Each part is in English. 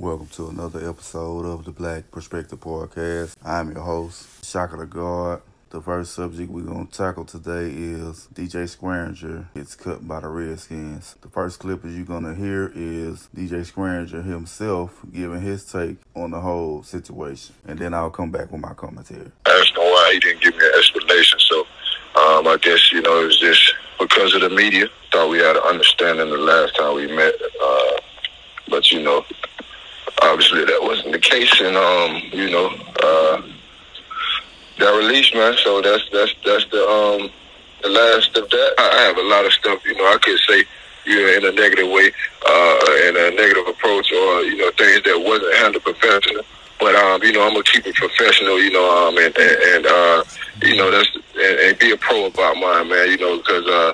Welcome to another episode of the Black Perspective Podcast. I'm your host, Shaka the God. The first subject we're going to tackle today is DJ Swearinger gets cut by the Redskins. The first clip that you're going to hear is DJ Swearinger himself giving his take on the whole situation. And then I'll come back with my commentary. Asked him why he didn't give me an explanation. So um, I guess, you know, it was just because of the media. Thought we had an understanding the last time we met. Uh, but, you know, obviously that wasn't the case. And, um, you know, uh, got released, man. So that's that's that's the um the last of that. I have a lot of stuff, you know. I could say you know, in a negative way, uh, in a negative approach, or you know, things that wasn't handled professional. But um, you know, I'm gonna keep it professional, you know, um, and and, and uh, you know, that's and, and be a pro about mine, man. You know, because uh,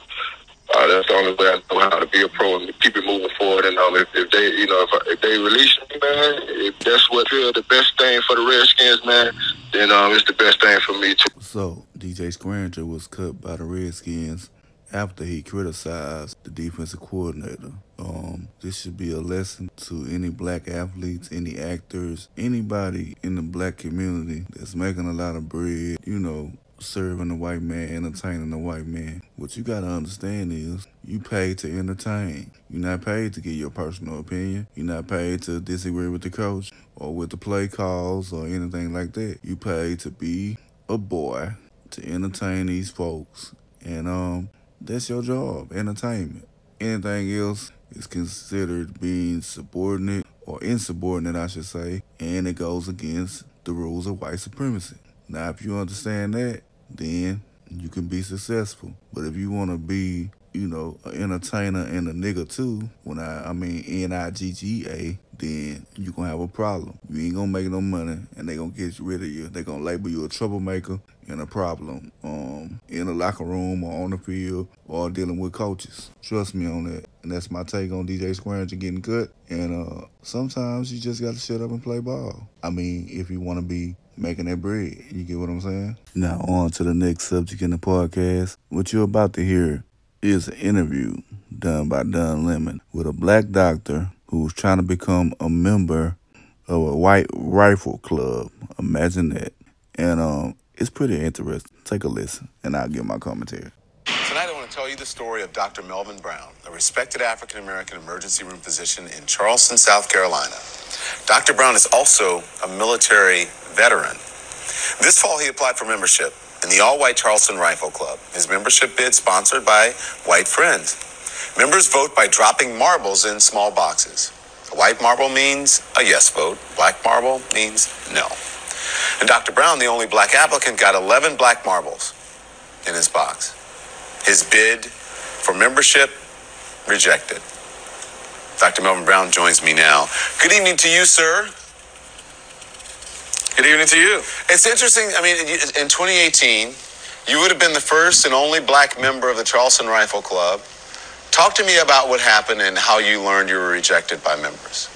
uh, that's the only way I know how to be a pro and keep it moving forward. And um, if, if they, you know, if, if they release me, man, if that's what feel the best thing for the Redskins, man, then um, it's the best thing for me too. So DJ Swearinger was cut by the Redskins after he criticized the defensive coordinator. Um, this should be a lesson to any black athletes, any actors, anybody in the black community that's making a lot of bread, you know, serving the white man, entertaining the white man. What you gotta understand is you paid to entertain. You're not paid to give your personal opinion. You're not paid to disagree with the coach or with the play calls or anything like that. You paid to be a boy to entertain these folks. And um that's your job, entertainment. Anything else is considered being subordinate or insubordinate, I should say, and it goes against the rules of white supremacy. Now, if you understand that, then you can be successful. But if you want to be, you know, an entertainer and a nigga too, when I, I mean N-I-G-G-A, then you gonna have a problem. You ain't gonna make no money, and they gonna get rid of you. They gonna label you a troublemaker and a problem, um, in the locker room or on the field or dealing with coaches. Trust me on that. And that's my take on DJ Swearinger getting cut. And uh, sometimes you just gotta shut up and play ball. I mean, if you wanna be making that bread. You get what I'm saying? Now, on to the next subject in the podcast. What you're about to hear is an interview done by Don Lemon with a black doctor who's trying to become a member of a white rifle club. Imagine that. And um, it's pretty interesting. Take a listen, and I'll give my commentary. To tell you the story of Dr. Melvin Brown, a respected African American emergency room physician in Charleston, South Carolina. Dr. Brown is also a military veteran. This fall, he applied for membership in the all white Charleston Rifle Club. His membership bid sponsored by White Friends. Members vote by dropping marbles in small boxes. A white marble means a yes vote, black marble means no. And Dr. Brown, the only black applicant, got 11 black marbles in his box. His bid for membership rejected. Dr. Melvin Brown joins me now. Good evening to you, sir. Good evening to you. It's interesting. I mean, in 2018, you would have been the first and only black member of the Charleston Rifle Club. Talk to me about what happened and how you learned you were rejected by members.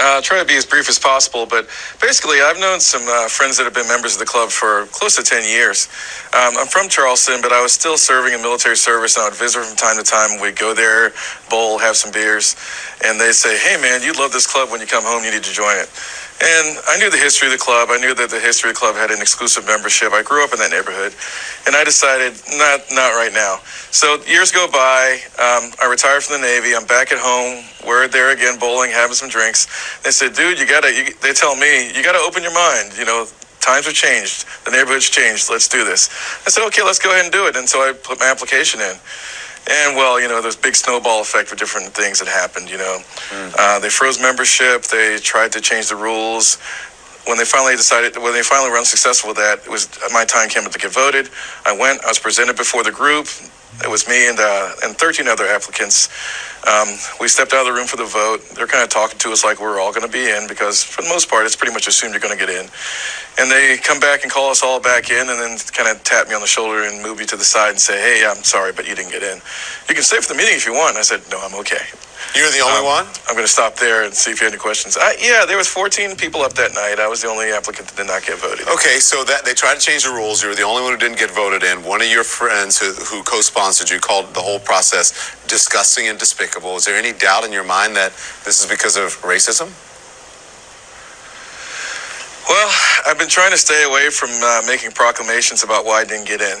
Uh, try to be as brief as possible, but basically, I've known some uh, friends that have been members of the club for close to 10 years. Um, I'm from Charleston, but I was still serving in military service, and I would visit from time to time. We'd go there, bowl, have some beers, and they'd say, Hey, man, you'd love this club when you come home, you need to join it. And I knew the history of the club. I knew that the history of the club had an exclusive membership. I grew up in that neighborhood, and I decided not not right now. So years go by. Um, I retired from the Navy. I'm back at home. We're there again, bowling, having some drinks. They said, "Dude, you gotta." You, they tell me, "You gotta open your mind." You know, times have changed. The neighborhood's changed. Let's do this. I said, "Okay, let's go ahead and do it." And so I put my application in. And well, you know, there's big snowball effect for different things that happened. You know, mm. uh, they froze membership. They tried to change the rules. When they finally decided, when they finally were unsuccessful with that, it was my time came to get voted. I went. I was presented before the group. It was me and uh, and 13 other applicants. Um, we stepped out of the room for the vote. They're kind of talking to us like we're all going to be in because, for the most part, it's pretty much assumed you're going to get in. And they come back and call us all back in and then kind of tap me on the shoulder and move me to the side and say, hey, I'm sorry, but you didn't get in. You can stay for the meeting if you want. I said, no, I'm okay. You're the only Um, one? I'm going to stop there and see if you have any questions. I, yeah, there was 14 people up that night. I was the only applicant that did not get voted. In. Okay, so that they tried to change the rules. You were the only one who didn't get voted in. One of your friends who, who co-sponsored you called the whole process disgusting and despicable. Is there any doubt in your mind that this is because of racism? Well, I've been trying to stay away from uh, making proclamations about why I didn't get in.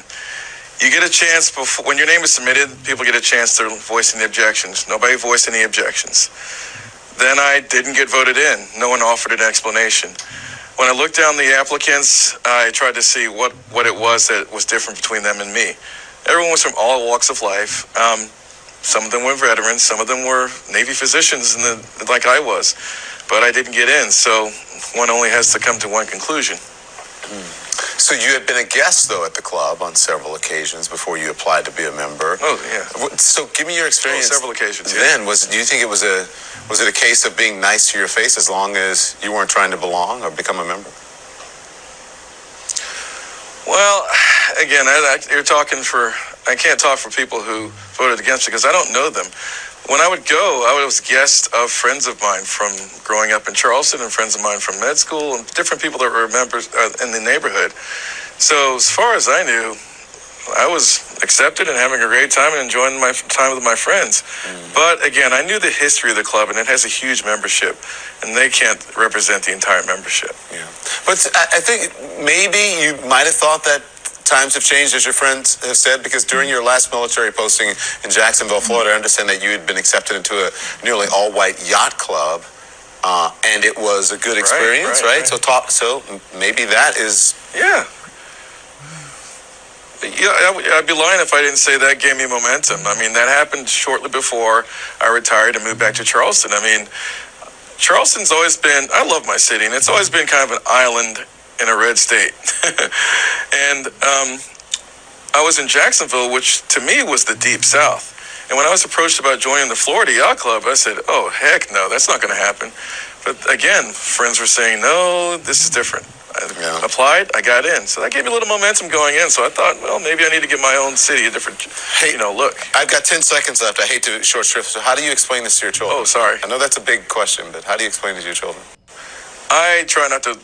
You get a chance before, when your name is submitted, people get a chance to voice any objections. Nobody voiced any objections. Then I didn't get voted in. No one offered an explanation. When I looked down the applicants, I tried to see what, what it was that was different between them and me. Everyone was from all walks of life. Um, some of them were veterans, some of them were Navy physicians, the, like I was. But I didn't get in, so one only has to come to one conclusion. Mm. So you had been a guest though at the club on several occasions before you applied to be a member. Oh yeah. So give me your experience. Oh, several occasions. Yeah. Then was do you think it was a was it a case of being nice to your face as long as you weren't trying to belong or become a member? Well, again, I, I, you're talking for. I can't talk for people who voted against it because I don't know them when I would go, I was guest of friends of mine from growing up in Charleston and friends of mine from med school and different people that were members uh, in the neighborhood. So as far as I knew, I was accepted and having a great time and enjoying my time with my friends. Mm. But again, I knew the history of the club and it has a huge membership, and they can't represent the entire membership. Yeah, but I think maybe you might have thought that times have changed, as your friends have said, because during your last military posting in Jacksonville, Florida, I understand that you had been accepted into a nearly all-white yacht club, uh, and it was a good experience, right? right, right? So, talk, so maybe that is yeah. Yeah, I'd be lying if I didn't say that gave me momentum. I mean, that happened shortly before I retired and moved back to Charleston. I mean, Charleston's always been, I love my city, and it's always been kind of an island in a red state. and um, I was in Jacksonville, which to me was the deep south. And when I was approached about joining the Florida Yacht Club, I said, oh, heck no, that's not going to happen. But again, friends were saying, no, this is different. I yeah. applied, I got in. So that gave me a little momentum going in. So I thought, well, maybe I need to give my own city a different, hey, you know, look. I've got 10 seconds left. I hate to short shrift. So how do you explain this to your children? Oh, sorry. I know that's a big question, but how do you explain it to your children? I try not to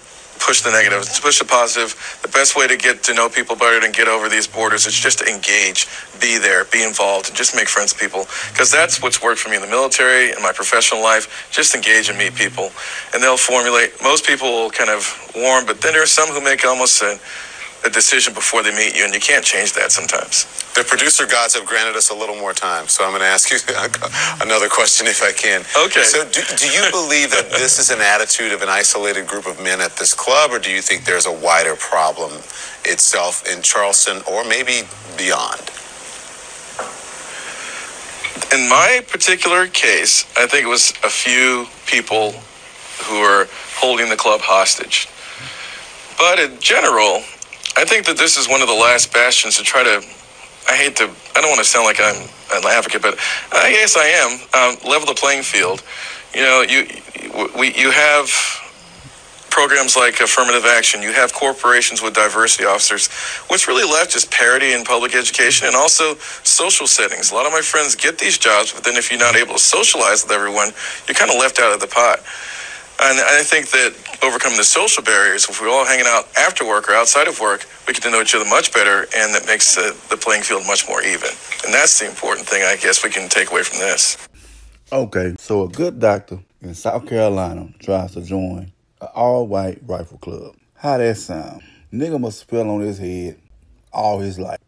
push the negative, push the positive. The best way to get to know people better and get over these borders is just to engage, be there, be involved, and just make friends with people. Because that's what's worked for me in the military and my professional life. Just engage and meet people, and they'll formulate. Most people will kind of warm, but then there are some who make almost a a decision before they meet you, and you can't change that sometimes. The producer gods have granted us a little more time, so I'm going to ask you another question if I can. Okay. So, do, do you believe that this is an attitude of an isolated group of men at this club, or do you think there's a wider problem itself in Charleston or maybe beyond? In my particular case, I think it was a few people who are holding the club hostage. But in general, I think that this is one of the last bastions to try to. I hate to. I don't want to sound like I'm an advocate, but I guess I am. Um, level the playing field. You know, you we you have programs like affirmative action. You have corporations with diversity officers. What's really left is parity in public education and also social settings. A lot of my friends get these jobs, but then if you're not able to socialize with everyone, you're kind of left out of the pot. And I think that overcoming the social barriers, if we're all hanging out after work or outside of work, we get to know each other much better, and that makes the, the playing field much more even. And that's the important thing, I guess, we can take away from this. Okay, so a good doctor in South Carolina tries to join an all-white rifle club. How that sound? Nigga must spell on his head all his life.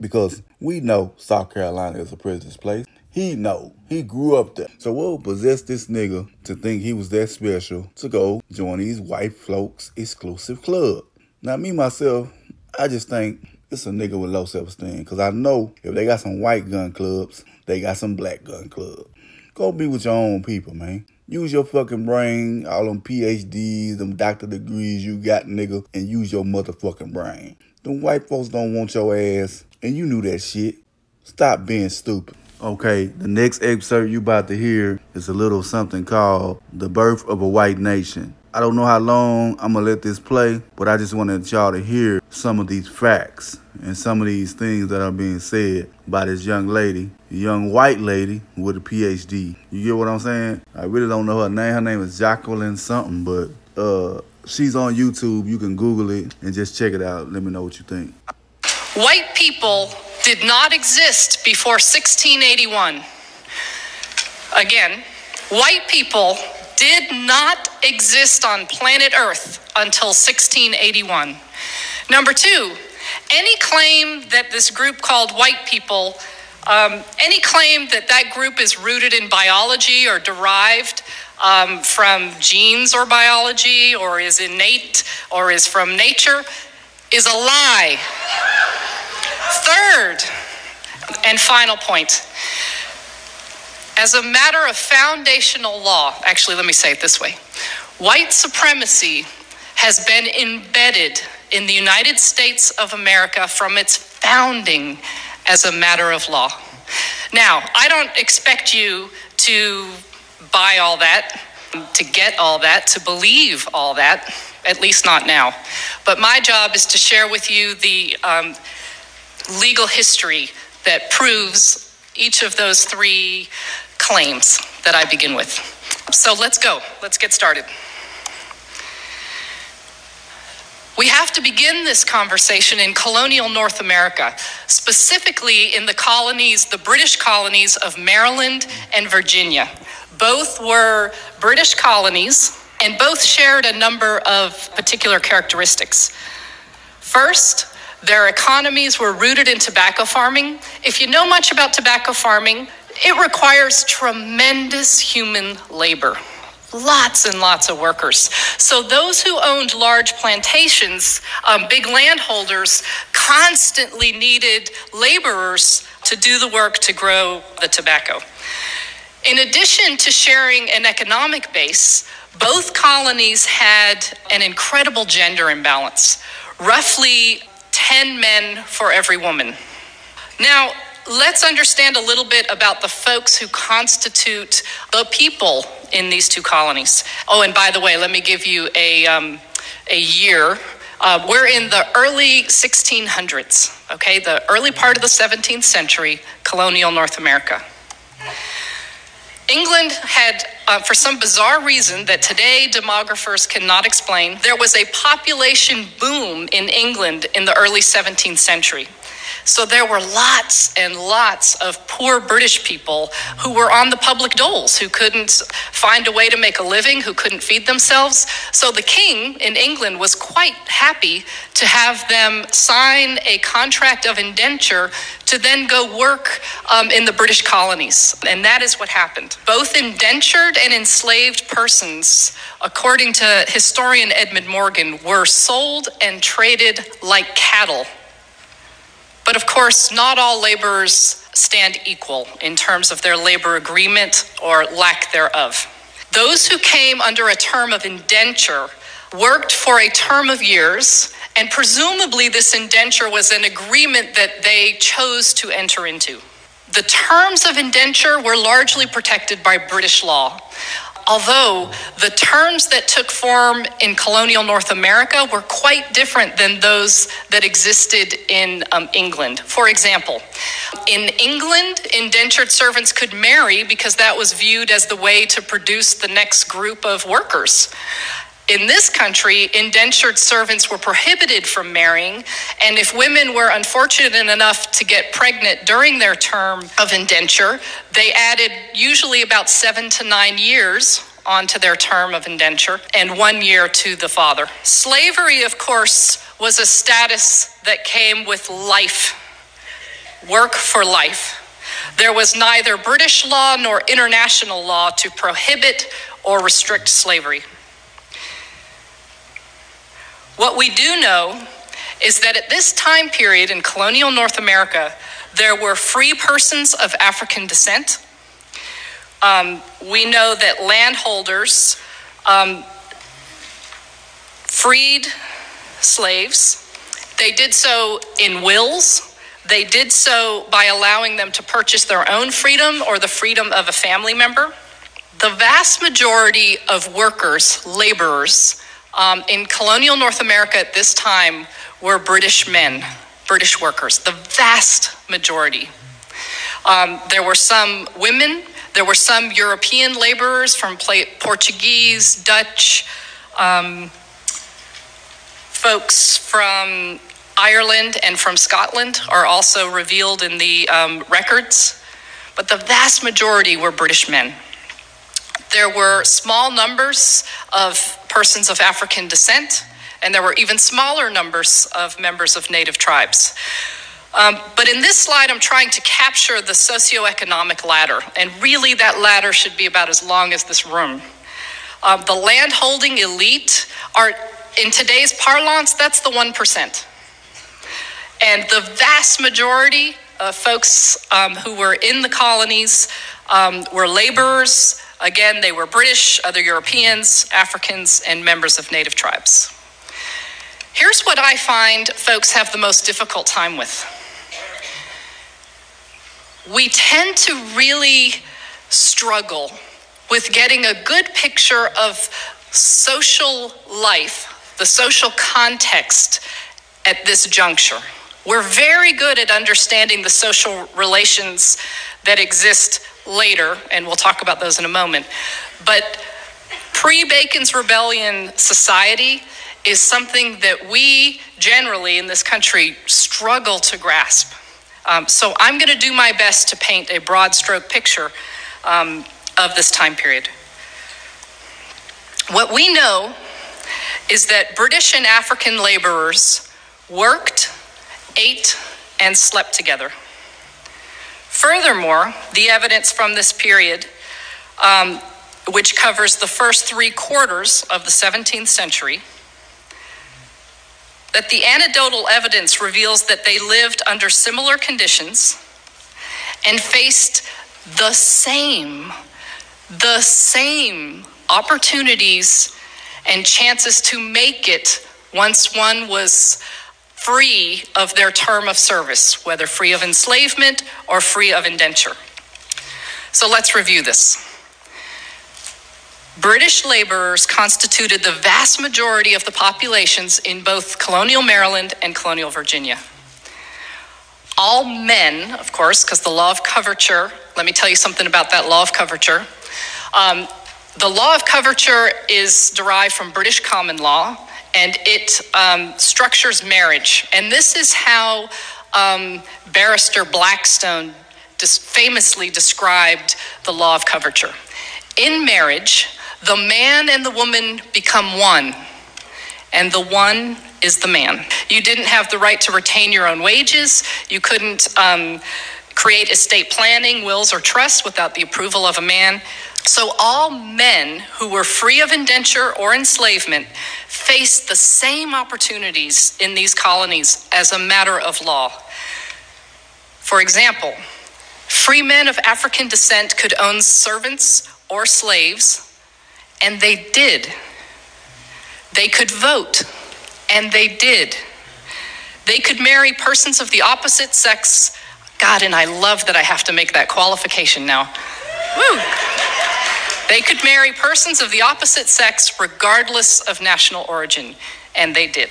Because we know South Carolina is a prisoner's place. He know. He grew up there. So what possessed this nigga to think he was that special to go join these white folks exclusive club? Now me myself, I just think it's a nigga with low self-esteem. Because I know if they got some white gun clubs, they got some black gun clubs. Go be with your own people, man. Use your fucking brain, all them PhDs, them doctor degrees you got, nigga, and use your motherfucking brain. Them white folks don't want your ass, and you knew that shit. Stop being stupid. Okay, the next excerpt you about to hear is a little something called The Birth of a White Nation. I don't know how long I'm gonna let this play, but I just wanted y'all to hear some of these facts and some of these things that are being said by this young lady, young white lady with a PhD. You get what I'm saying? I really don't know her name. Her name is Jacqueline something, but uh, she's on YouTube. You can Google it and just check it out. Let me know what you think. White people did not exist before 1681. Again, white people did not exist on planet Earth until 1681. Number two, any claim that this group called white people, um, any claim that that group is rooted in biology or derived um, from genes or biology or is innate or is from nature is a lie. Third and final point. As a matter of foundational law, actually, let me say it this way white supremacy has been embedded in the United States of America from its founding as a matter of law. Now, I don't expect you to buy all that, to get all that, to believe all that, at least not now. But my job is to share with you the um, legal history that proves each of those three claims that I begin with. So let's go. Let's get started. We have to begin this conversation in colonial North America, specifically in the colonies, the British colonies of Maryland and Virginia. Both were British colonies and both shared a number of particular characteristics. First, their economies were rooted in tobacco farming. If you know much about tobacco farming, it requires tremendous human labor lots and lots of workers. So those who owned large plantations, um, big landholders, constantly needed laborers to do the work to grow the tobacco. In addition to sharing an economic base, both colonies had an incredible gender imbalance, roughly 10 men for every woman. Now, let's understand a little bit about the folks who constitute the people in these two colonies. Oh, and by the way, let me give you a, um, a year. Uh, we're in the early 1600s, okay, the early part of the 17th century, colonial North America. England had, uh, for some bizarre reason that today demographers cannot explain, there was a population boom in England in the early 17th century. So there were lots and lots of poor British people who were on the public doles, who couldn't find a way to make a living, who couldn't feed themselves. So the king in England was quite happy to have them sign a contract of indenture to then go work um, in the British colonies. And that is what happened. Both indentured and enslaved persons, according to historian Edmund Morgan, were sold and traded like cattle but of course, not all laborers stand equal in terms of their labor agreement or lack thereof. Those who came under a term of indenture worked for a term of years, and presumably this indenture was an agreement that they chose to enter into. The terms of indenture were largely protected by British law although the terms that took form in colonial North America were quite different than those that existed in um, England. For example, in England, indentured servants could marry because that was viewed as the way to produce the next group of workers. In this country, indentured servants were prohibited from marrying, and if women were unfortunate enough to get pregnant during their term of indenture, they added usually about seven to nine years onto their term of indenture and one year to the father. Slavery, of course, was a status that came with life, work for life. There was neither British law nor international law to prohibit or restrict slavery. What we do know is that at this time period in colonial North America, there were free persons of African descent. Um, we know that landholders um, freed slaves. They did so in wills. They did so by allowing them to purchase their own freedom or the freedom of a family member. The vast majority of workers, laborers, um, in colonial North America at this time were British men, British workers, the vast majority. Um, there were some women, there were some European laborers from Portuguese, Dutch, um, folks from Ireland and from Scotland are also revealed in the um, records. but the vast majority were British men. There were small numbers of persons of African descent, and there were even smaller numbers of members of native tribes. Um, but in this slide, I'm trying to capture the socioeconomic ladder, and really that ladder should be about as long as this room. Um, the landholding elite are, in today's parlance, that's the 1%. And the vast majority of folks um, who were in the colonies um, were laborers. Again, they were British, other Europeans, Africans, and members of native tribes. Here's what I find folks have the most difficult time with. We tend to really struggle with getting a good picture of social life, the social context at this juncture. We're very good at understanding the social relations that exist later, and we'll talk about those in a moment. But pre Bacon's Rebellion society is something that we generally in this country struggle to grasp. Um, so I'm going to do my best to paint a broad stroke picture um, of this time period. What we know is that British and African laborers worked, ate, and slept together. Furthermore, the evidence from this period, um, which covers the first three quarters of the 17th century, that the anecdotal evidence reveals that they lived under similar conditions and faced the same, the same opportunities and chances to make it once one was free of their term of service, whether free of enslavement or free of indenture. So let's review this. British laborers constituted the vast majority of the populations in both colonial Maryland and colonial Virginia. All men, of course, because the law of coverture, let me tell you something about that law of coverture. Um, the law of coverture is derived from British common law and it um, structures marriage. And this is how um, Barrister Blackstone famously described the law of coverture. In marriage, the man and the woman become one, and the one is the man. You didn't have the right to retain your own wages. You couldn't um, create estate planning, wills, or trusts without the approval of a man. So, all men who were free of indenture or enslavement faced the same opportunities in these colonies as a matter of law. For example, free men of African descent could own servants or slaves and they did. They could vote, and they did. They could marry persons of the opposite sex. God, and I love that I have to make that qualification now. Woo! They could marry persons of the opposite sex regardless of national origin, and they did.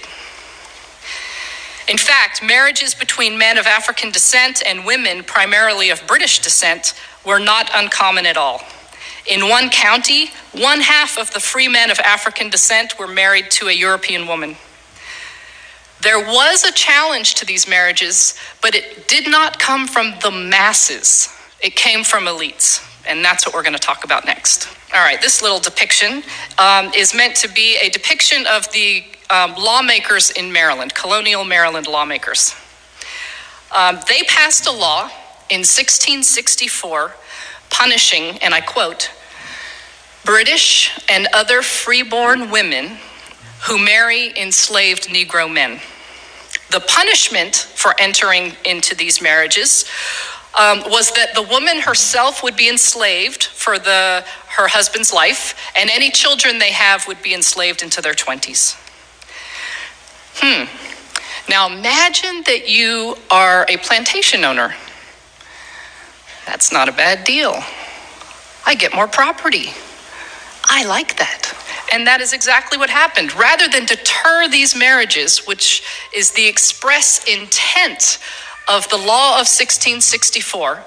In fact, marriages between men of African descent and women, primarily of British descent, were not uncommon at all. In one county, one half of the free men of African descent were married to a European woman. There was a challenge to these marriages, but it did not come from the masses. It came from elites, and that's what we're going to talk about next. All right, this little depiction um, is meant to be a depiction of the um, lawmakers in Maryland, colonial Maryland lawmakers. Um, they passed a law in 1664 punishing, and I quote, British and other freeborn women who marry enslaved Negro men. The punishment for entering into these marriages um, was that the woman herself would be enslaved for the, her husband's life, and any children they have would be enslaved into their 20s. Hmm. Now imagine that you are a plantation owner that's not a bad deal. I get more property. I like that. And that is exactly what happened. Rather than deter these marriages, which is the express intent of the law of 1664,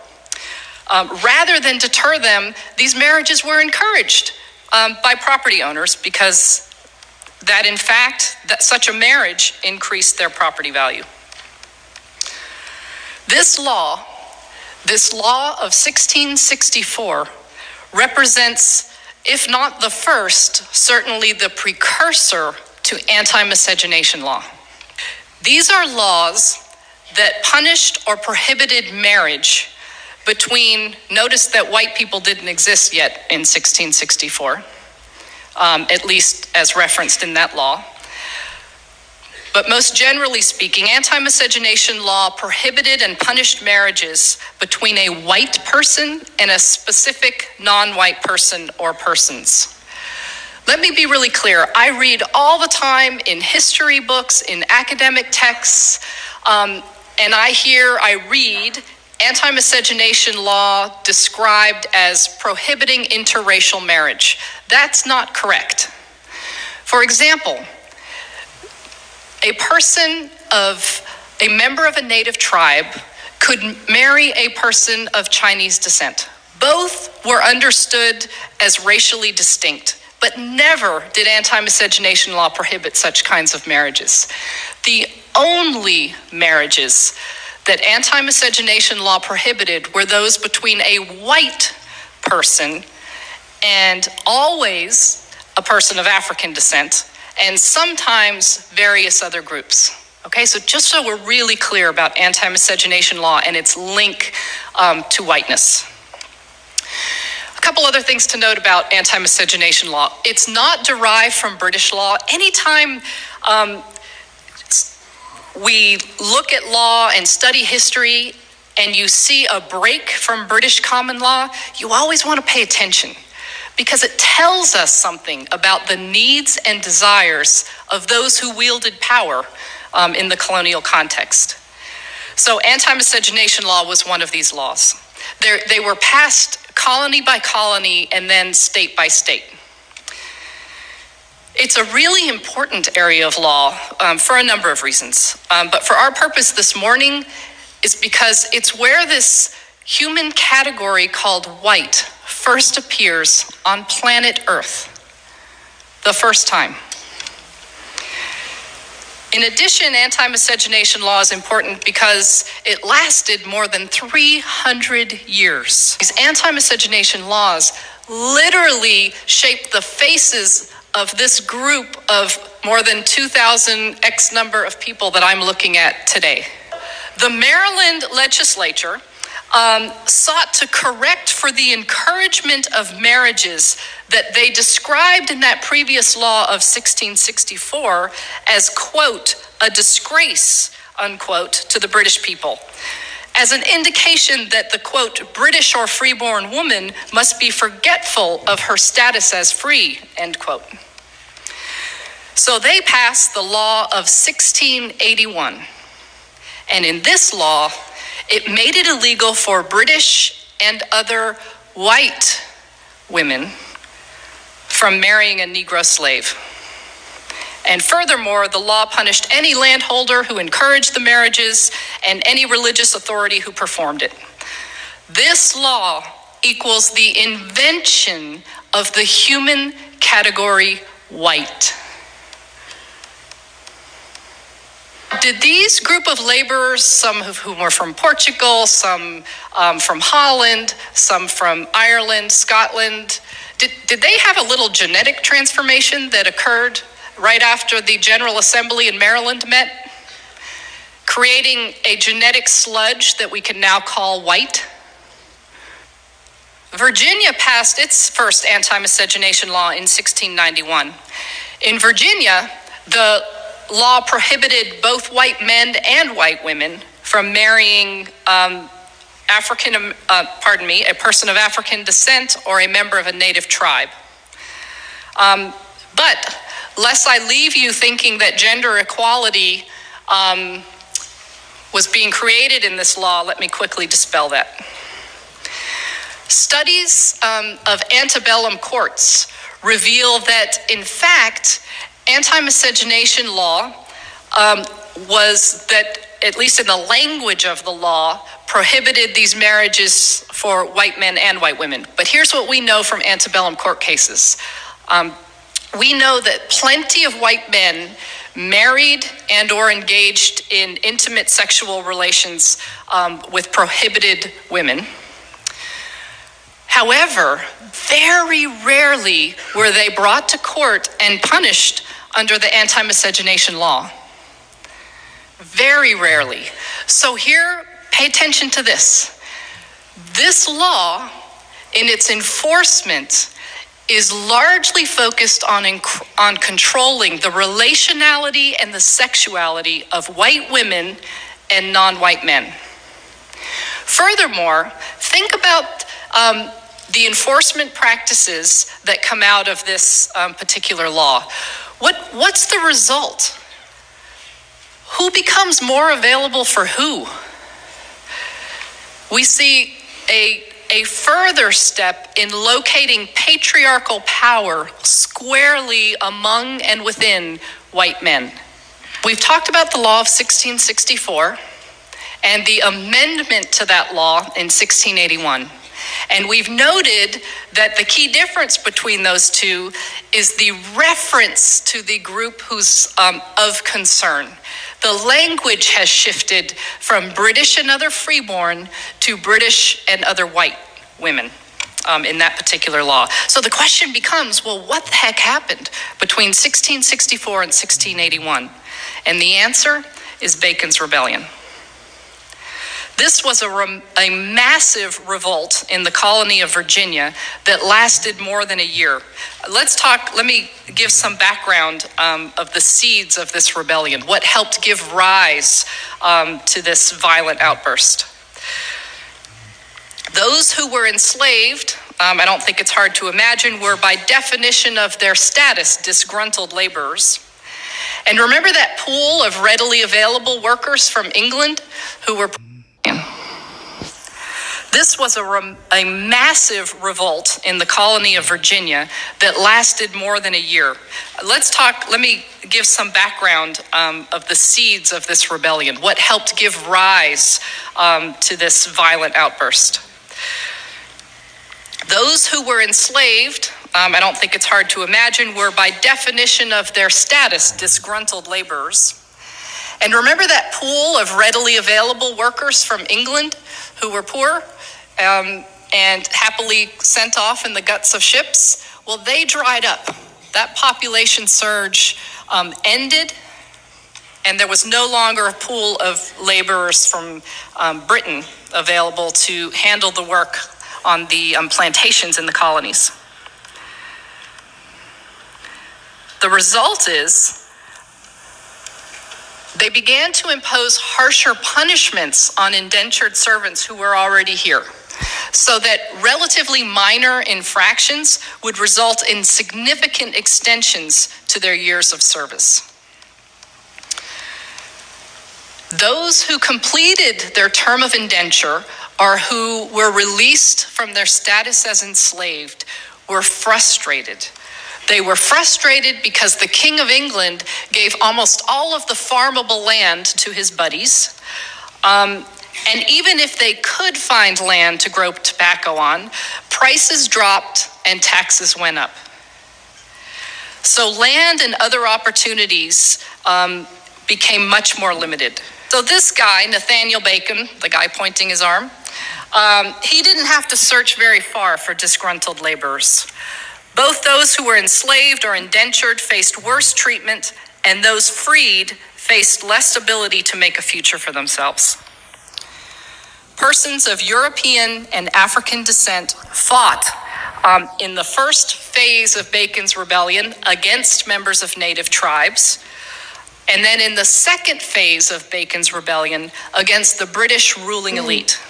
um, rather than deter them, these marriages were encouraged um, by property owners because that, in fact, that such a marriage increased their property value. This law This law of 1664 represents, if not the first, certainly the precursor to anti miscegenation law. These are laws that punished or prohibited marriage between, notice that white people didn't exist yet in 1664, um, at least as referenced in that law. But most generally speaking, anti miscegenation law prohibited and punished marriages between a white person and a specific non white person or persons. Let me be really clear. I read all the time in history books, in academic texts, um, and I hear, I read anti miscegenation law described as prohibiting interracial marriage. That's not correct. For example, a person of a member of a native tribe could marry a person of Chinese descent. Both were understood as racially distinct, but never did anti miscegenation law prohibit such kinds of marriages. The only marriages that anti miscegenation law prohibited were those between a white person and always a person of African descent, and sometimes various other groups. Okay, so just so we're really clear about anti miscegenation law and its link um, to whiteness. A couple other things to note about anti miscegenation law it's not derived from British law. Anytime um, we look at law and study history and you see a break from British common law, you always want to pay attention because it tells us something about the needs and desires of those who wielded power um, in the colonial context. So, anti miscegenation law was one of these laws. They were passed colony by colony and then state by state. It's a really important area of law um, for a number of reasons. Um, but for our purpose this morning, is because it's where this human category called white first appears on planet Earth. The first time. In addition, anti miscegenation law is important because it lasted more than 300 years. These anti miscegenation laws literally shaped the faces of this group of more than 2,000 X number of people that I'm looking at today. The Maryland legislature um, sought to correct for the encouragement of marriages that they described in that previous law of 1664 as, quote, a disgrace, unquote, to the British people as an indication that the quote British or freeborn woman must be forgetful of her status as free, end quote. So they passed the law of 1681. And in this law, it made it illegal for British and other white women from marrying a Negro slave. And furthermore, the law punished any landholder who encouraged the marriages and any religious authority who performed it. This law equals the invention of the human category white. Did these group of laborers, some of whom were from Portugal, some um, from Holland, some from Ireland, Scotland, did, did they have a little genetic transformation that occurred right after the General Assembly in Maryland met, creating a genetic sludge that we can now call white? Virginia passed its first anti miscegenation law in 1691. In Virginia, the law prohibited both white men and white women from marrying um, African, uh, pardon me, a person of African descent or a member of a native tribe. Um, but lest I leave you thinking that gender equality um, was being created in this law, let me quickly dispel that. Studies um, of antebellum courts reveal that, in fact, anti miscegenation law um, was that, at least in the language of the law, prohibited these marriages for white men and white women. But here's what we know from antebellum court cases um, we know that plenty of white men married and or engaged in intimate sexual relations um, with prohibited women. However, very rarely were they brought to court and punished under the anti miscegenation law. Very rarely. So, here, pay attention to this. This law, in its enforcement, is largely focused on, inc- on controlling the relationality and the sexuality of white women and non white men. Furthermore, think about um, the enforcement practices that come out of this um, particular law. What, what's the result? Who becomes more available for who? We see a, a further step in locating patriarchal power squarely among and within white men. We've talked about the law of 1664 and the amendment to that law in 1681. And we've noted that the key difference between those two is the reference to the group who's um, of concern. The language has shifted from British and other freeborn to British and other white women. Um, in that particular law. So the question becomes well, what the heck happened between 1664 and 1681? And the answer is Bacon's Rebellion. This was a, rem- a massive revolt in the colony of Virginia that lasted more than a year. Let's talk, let me give some background um, of the seeds of this rebellion, what helped give rise um, to this violent outburst. Those who were enslaved, um, I don't think it's hard to imagine, were by definition of their status disgruntled laborers. And remember that pool of readily available workers from England who were this was a, rem- a massive revolt in the colony of Virginia that lasted more than a year. Let's talk, let me give some background um, of the seeds of this rebellion, what helped give rise um, to this violent outburst. Those who were enslaved, um, I don't think it's hard to imagine, were by definition of their status disgruntled laborers. And remember that pool of readily available workers from England who were poor? Um, and happily sent off in the guts of ships, well, they dried up. That population surge um, ended, and there was no longer a pool of laborers from um, Britain available to handle the work on the um, plantations in the colonies. The result is they began to impose harsher punishments on indentured servants who were already here so that relatively minor infractions would result in significant extensions to their years of service. Those who completed their term of indenture or who were released from their status as enslaved were frustrated. They were frustrated because the King of England gave almost all of the farmable land to his buddies. Um, and even if they could find land to grow tobacco on, prices dropped and taxes went up. So land and other opportunities um, became much more limited. So this guy, Nathaniel Bacon, the guy pointing his arm, um, he didn't have to search very far for disgruntled laborers. Both those who were enslaved or indentured faced worse treatment, and those freed faced less ability to make a future for themselves persons of European and African descent fought um, in the first phase of Bacon's rebellion against members of native tribes, and then in the second phase of Bacon's rebellion against the British ruling elite.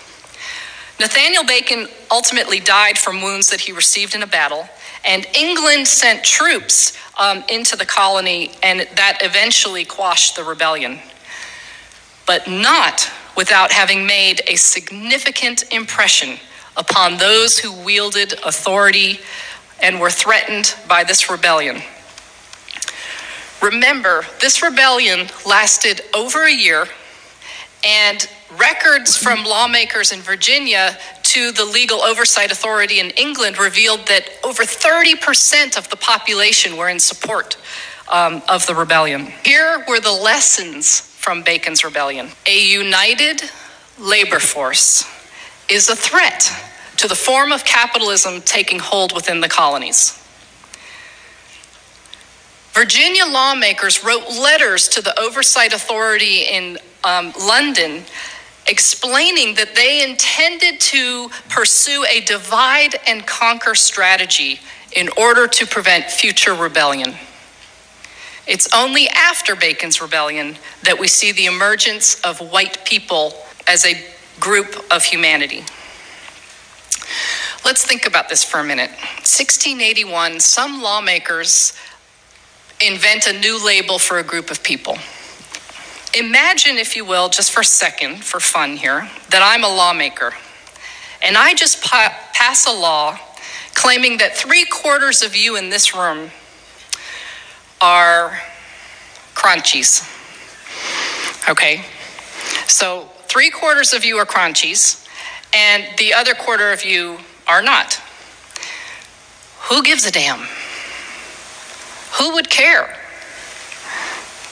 Nathaniel Bacon ultimately died from wounds that he received in a battle, and England sent troops um, into the colony, and that eventually quashed the rebellion. But not without having made a significant impression upon those who wielded authority and were threatened by this rebellion. Remember, this rebellion lasted over a year, and records from lawmakers in Virginia to the Legal Oversight Authority in England revealed that over 30% of the population were in support um, of the rebellion. Here were the lessons from Bacon's rebellion. A united labor force is a threat to the form of capitalism taking hold within the colonies. Virginia lawmakers wrote letters to the oversight authority in um, London explaining that they intended to pursue a divide and conquer strategy in order to prevent future rebellion. It's only after Bacon's rebellion that we see the emergence of white people as a group of humanity. Let's think about this for a minute. 1681, some lawmakers invent a new label for a group of people. Imagine, if you will, just for a second, for fun here, that I'm a lawmaker and I just pa- pass a law claiming that three quarters of you in this room are crunchies. Okay? So three quarters of you are crunchies, and the other quarter of you are not. Who gives a damn? Who would care?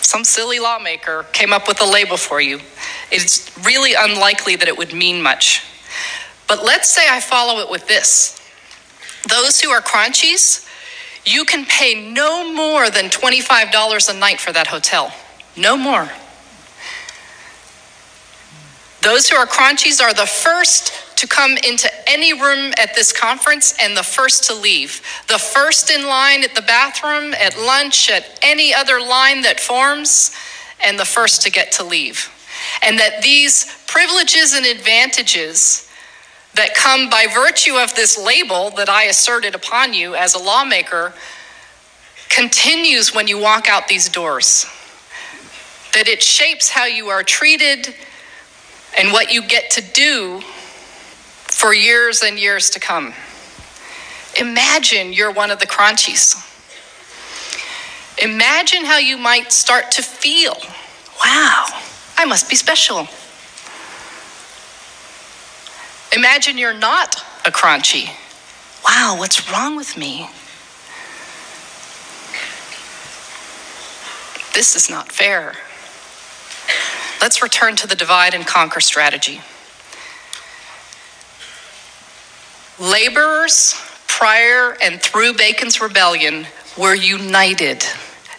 Some silly lawmaker came up with a label for you. It's really unlikely that it would mean much. But let's say I follow it with this those who are crunchies, you can pay no more than $25 a night for that hotel. No more. Those who are crunchies are the first to come into any room at this conference and the first to leave. The first in line at the bathroom, at lunch, at any other line that forms, and the first to get to leave. And that these privileges and advantages that come by virtue of this label that I asserted upon you as a lawmaker continues when you walk out these doors. That it shapes how you are treated and what you get to do for years and years to come. Imagine you're one of the crunchies. Imagine how you might start to feel wow, I must be special. Imagine you're not a crunchy. Wow, what's wrong with me? This is not fair. Let's return to the divide and conquer strategy. Laborers prior and through Bacon's rebellion were united.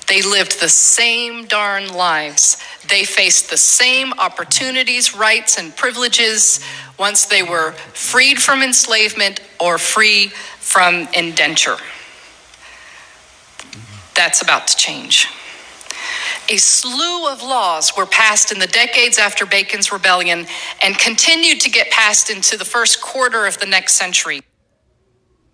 They lived the same darn lives. They faced the same opportunities, rights, and privileges once they were freed from enslavement or free from indenture. That's about to change. A slew of laws were passed in the decades after Bacon's rebellion and continued to get passed into the first quarter of the next century.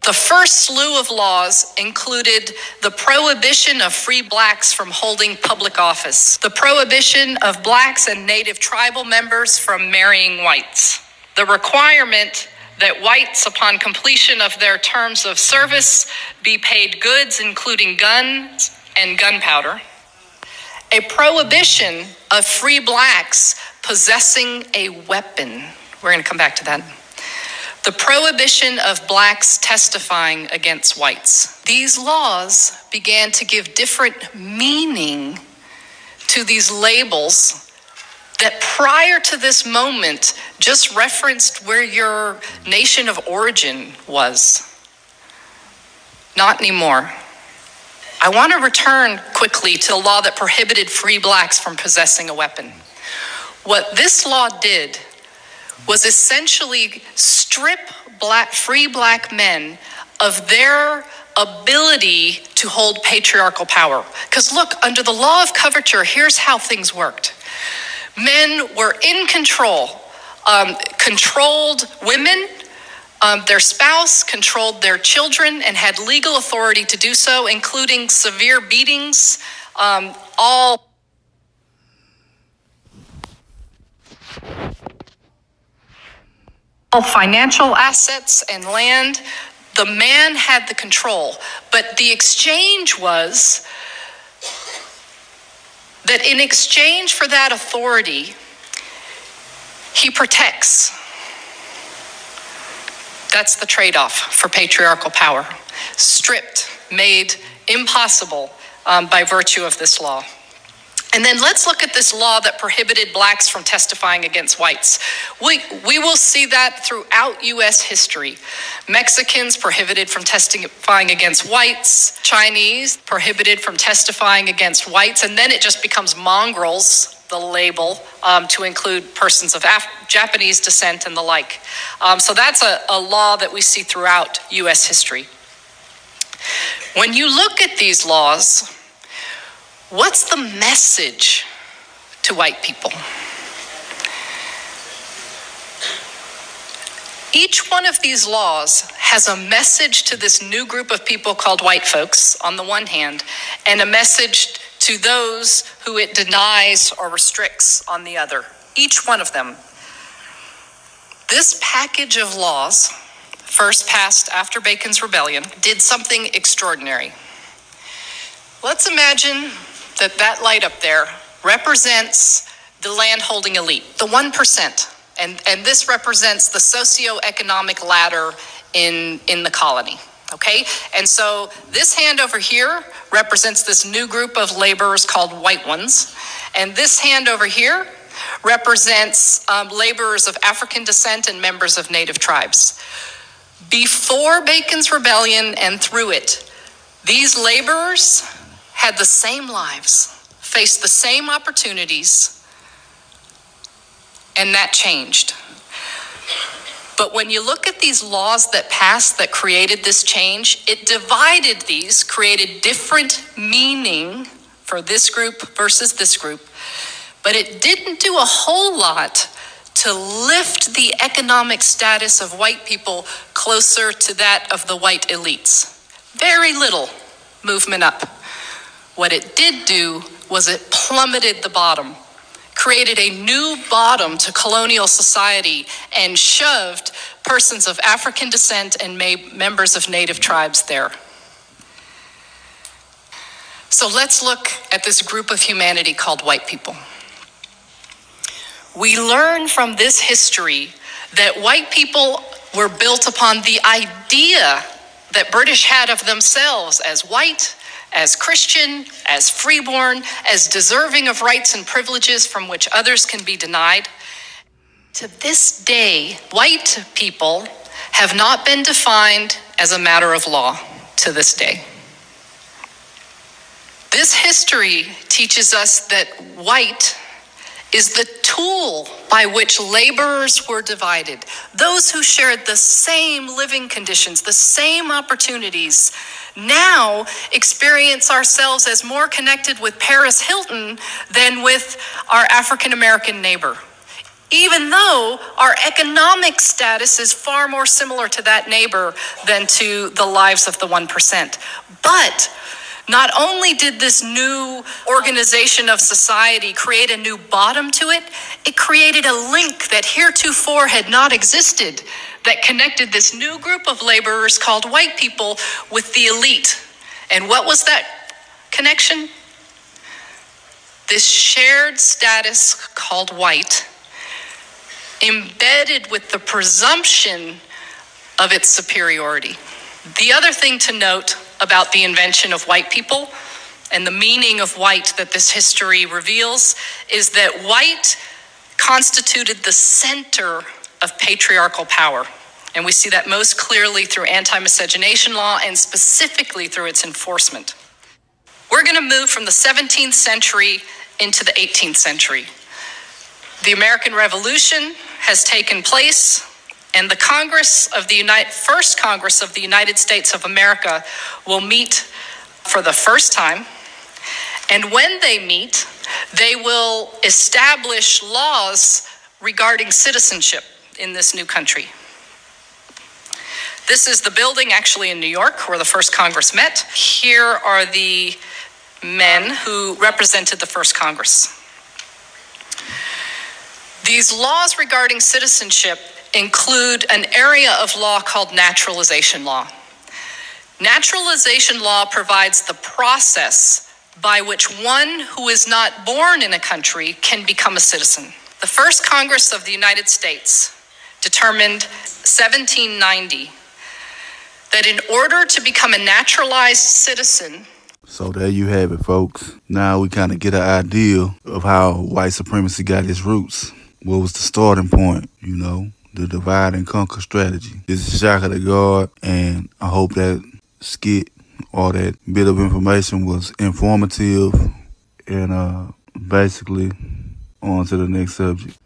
The first slew of laws included the prohibition of free blacks from holding public office, the prohibition of blacks and native tribal members from marrying whites, the requirement that whites, upon completion of their terms of service, be paid goods, including guns and gunpowder, a prohibition of free blacks possessing a weapon. We're going to come back to that the prohibition of blacks testifying against whites. These laws began to give different meaning to these labels that prior to this moment just referenced where your nation of origin was. Not anymore. I want to return quickly to the law that prohibited free blacks from possessing a weapon. What this law did was essentially strip black, free black men of their ability to hold patriarchal power. Because look, under the law of coverture, here's how things worked men were in control, um, controlled women. Um, their spouse controlled their children and had legal authority to do so, including severe beatings, um, all financial assets and land. The man had the control. But the exchange was that in exchange for that authority, he protects. That's the trade off for patriarchal power. Stripped, made impossible um, by virtue of this law. And then let's look at this law that prohibited blacks from testifying against whites. We, we will see that throughout U.S. history. Mexicans prohibited from testifying against whites, Chinese prohibited from testifying against whites, and then it just becomes mongrels, the label, um, to include persons of Af- Japanese descent and the like. Um, so that's a, a law that we see throughout U.S. history. When you look at these laws, What's the message to white people? Each one of these laws has a message to this new group of people called white folks, on the one hand, and a message to those who it denies or restricts on the other. Each one of them. This package of laws, first passed after Bacon's Rebellion, did something extraordinary. Let's imagine that that light up there represents the landholding elite, the 1%. And, and this represents the socioeconomic ladder in, in the colony. Okay? And so this hand over here represents this new group of laborers called white ones. And this hand over here represents um, laborers of African descent and members of native tribes. Before Bacon's Rebellion and through it, these laborers had the same lives, faced the same opportunities, and that changed. But when you look at these laws that passed that created this change, it divided these, created different meaning for this group versus this group. But it didn't do a whole lot to lift the economic status of white people closer to that of the white elites. Very little movement up. What it did do was it plummeted the bottom, created a new bottom to colonial society, and shoved persons of African descent and members of native tribes there. So let's look at this group of humanity called white people. We learn from this history that white people were built upon the idea that British had of themselves as white as Christian, as freeborn, as deserving of rights and privileges from which others can be denied. To this day, white people have not been defined as a matter of law to this day. This history teaches us that white is the tool by which laborers were divided. Those who shared the same living conditions, the same opportunities, now experience ourselves as more connected with Paris Hilton than with our African American neighbor. Even though our economic status is far more similar to that neighbor than to the lives of the 1%. But not only did this new organization of society create a new bottom to it, it created a link that heretofore had not existed that connected this new group of laborers called white people with the elite. And what was that connection? This shared status called white, embedded with the presumption of its superiority. The other thing to note about the invention of white people and the meaning of white that this history reveals is that white constituted the center of patriarchal power. And we see that most clearly through anti miscegenation law and specifically through its enforcement. We're going to move from the 17th century into the 18th century. The American Revolution has taken place, and the Congress of the United, first Congress of the United States of America will meet for the first time. And when they meet, they will establish laws regarding citizenship in this new country. This is the building actually in New York where the first Congress met. Here are the men who represented the first Congress. These laws regarding citizenship include an area of law called naturalization law. Naturalization law provides the process by which one who is not born in a country can become a citizen. The first Congress of the United States determined 1790 that in order to become a naturalized citizen, So there you have it, folks. Now we kind of get an idea of how white supremacy got its roots. What was the starting point, you know? The divide and conquer strategy. This is Shaka the God, and I hope that skit or that bit of information was informative and uh, basically on to the next subject.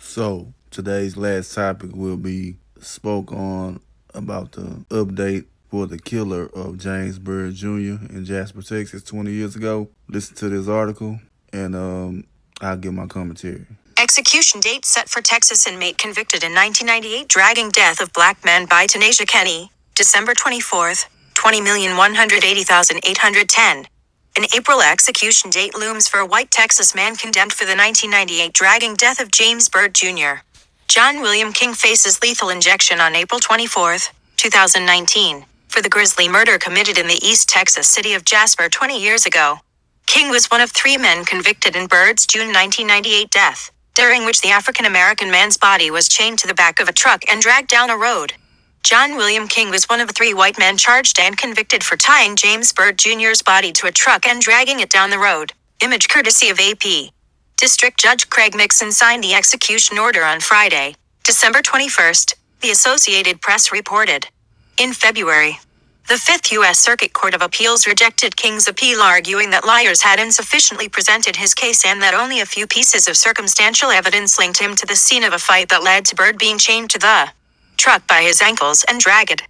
So today's last topic will be spoke on about the update for the killer of James Byrd Jr. in Jasper, Texas 20 years ago. Listen to this article and um, I'll give my commentary. Execution date set for Texas inmate convicted in 1998 dragging death of black man by Tanisha Kenny, December 24th, 20,180,810. An April execution date looms for a white Texas man condemned for the 1998 dragging death of James Byrd Jr. John William King faces lethal injection on April 24th, 2019 for the grisly murder committed in the East Texas city of Jasper 20 years ago. King was one of three men convicted in Byrd's June 1998 death, during which the African American man's body was chained to the back of a truck and dragged down a road. John William King was one of three white men charged and convicted for tying James Byrd Jr.'s body to a truck and dragging it down the road. Image courtesy of AP. District Judge Craig Mixson signed the execution order on Friday, December 21st, the Associated Press reported. In February, the Fifth U.S. Circuit Court of Appeals rejected King's appeal, arguing that Lyers had insufficiently presented his case and that only a few pieces of circumstantial evidence linked him to the scene of a fight that led to Byrd being chained to the truck by his ankles and dragged.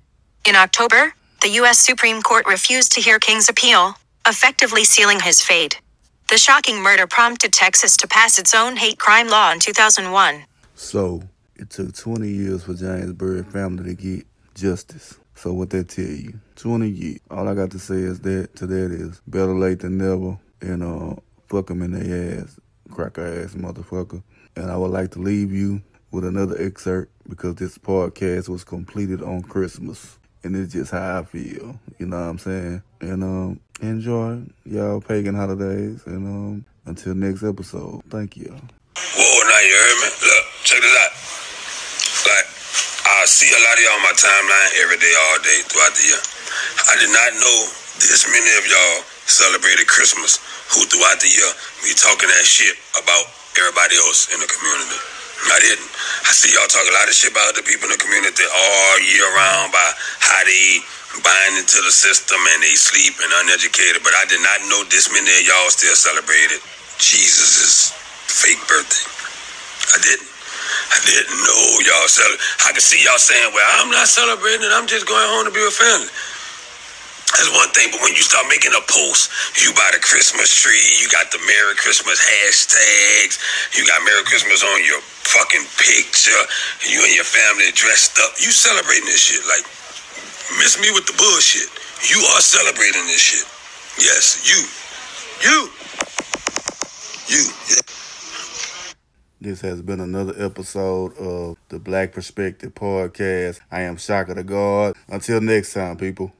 In October, the U.S. Supreme Court refused to hear King's appeal, effectively sealing his fate. The shocking murder prompted Texas to pass its own hate crime law in 2001. So, it took 20 years for James Byrd family to get justice. So what that tell you? 20 years. All I got to say is that to that is better late than never. And uh, fuck them in their ass, cracker ass motherfucker. And I would like to leave you with another excerpt because this podcast was completed on Christmas. And it's just how I feel. You know what I'm saying? And um, enjoy y'all pagan holidays. And um, until next episode, thank you. Whoa, now you heard me? Look, check this out. Like, I see a lot of y'all on my timeline every day, all day throughout the year. I did not know this many of y'all celebrated Christmas who throughout the year be talking that shit about everybody else in the community. I didn't. I see y'all talk a lot of shit about the people in the community all year round by how they bind into the system and they sleep and uneducated, but I did not know this many of y'all still celebrated Jesus' fake birthday. I didn't. I didn't know y'all celebrate. I could see y'all saying, well, I'm not celebrating. I'm just going home to be with family. That's one thing, but when you start making a post, you buy the Christmas tree, you got the Merry Christmas hashtags, you got Merry Christmas on your fucking picture, you and your family dressed up, you celebrating this shit. Like, miss me with the bullshit. You are celebrating this shit. Yes, you. You. You. Yeah. This has been another episode of the Black Perspective Podcast. I am Shaka the God. Until next time, people.